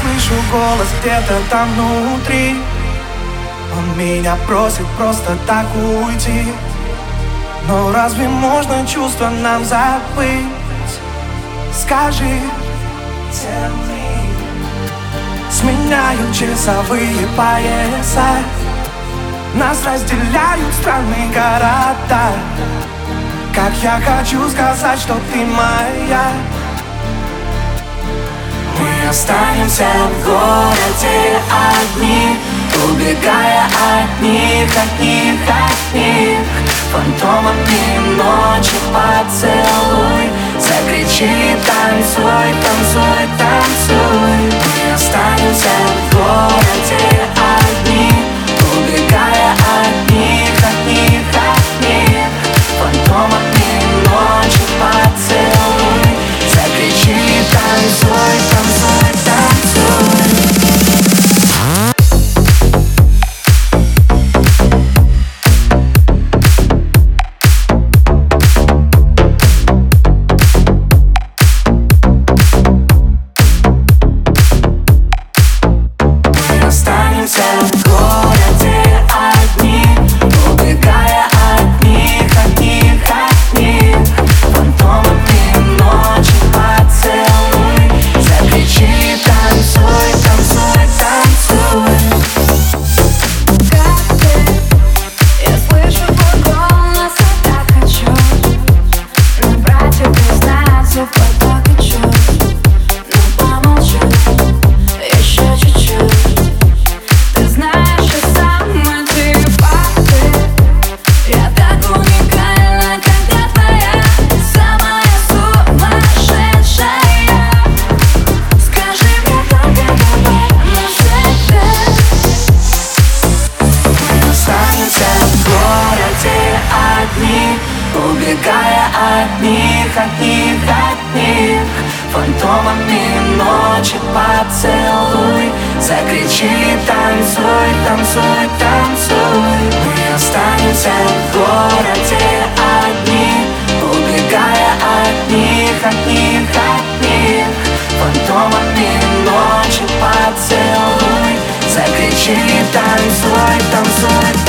слышу голос где-то там внутри. Он меня просит просто так уйти. Но разве можно чувства нам забыть? Скажи, Сменяют часовые пояса. Нас разделяют страны, города. Как я хочу сказать, что ты моя Мы останемся в городе одни Убегая от них, от них, от них. Фантомами ночи поцелуй Закричи, танцуй, танцуй, танцуй них Убегая от них, от них, от них. Фантомами ночи поцелуй. Закричи, танцуй, танцуй, танцуй. Мы останемся в городе одни Убегая от них, от них, от них. Фантомами ночи поцелуй. Закричи, танцуй, танцуй, танцуй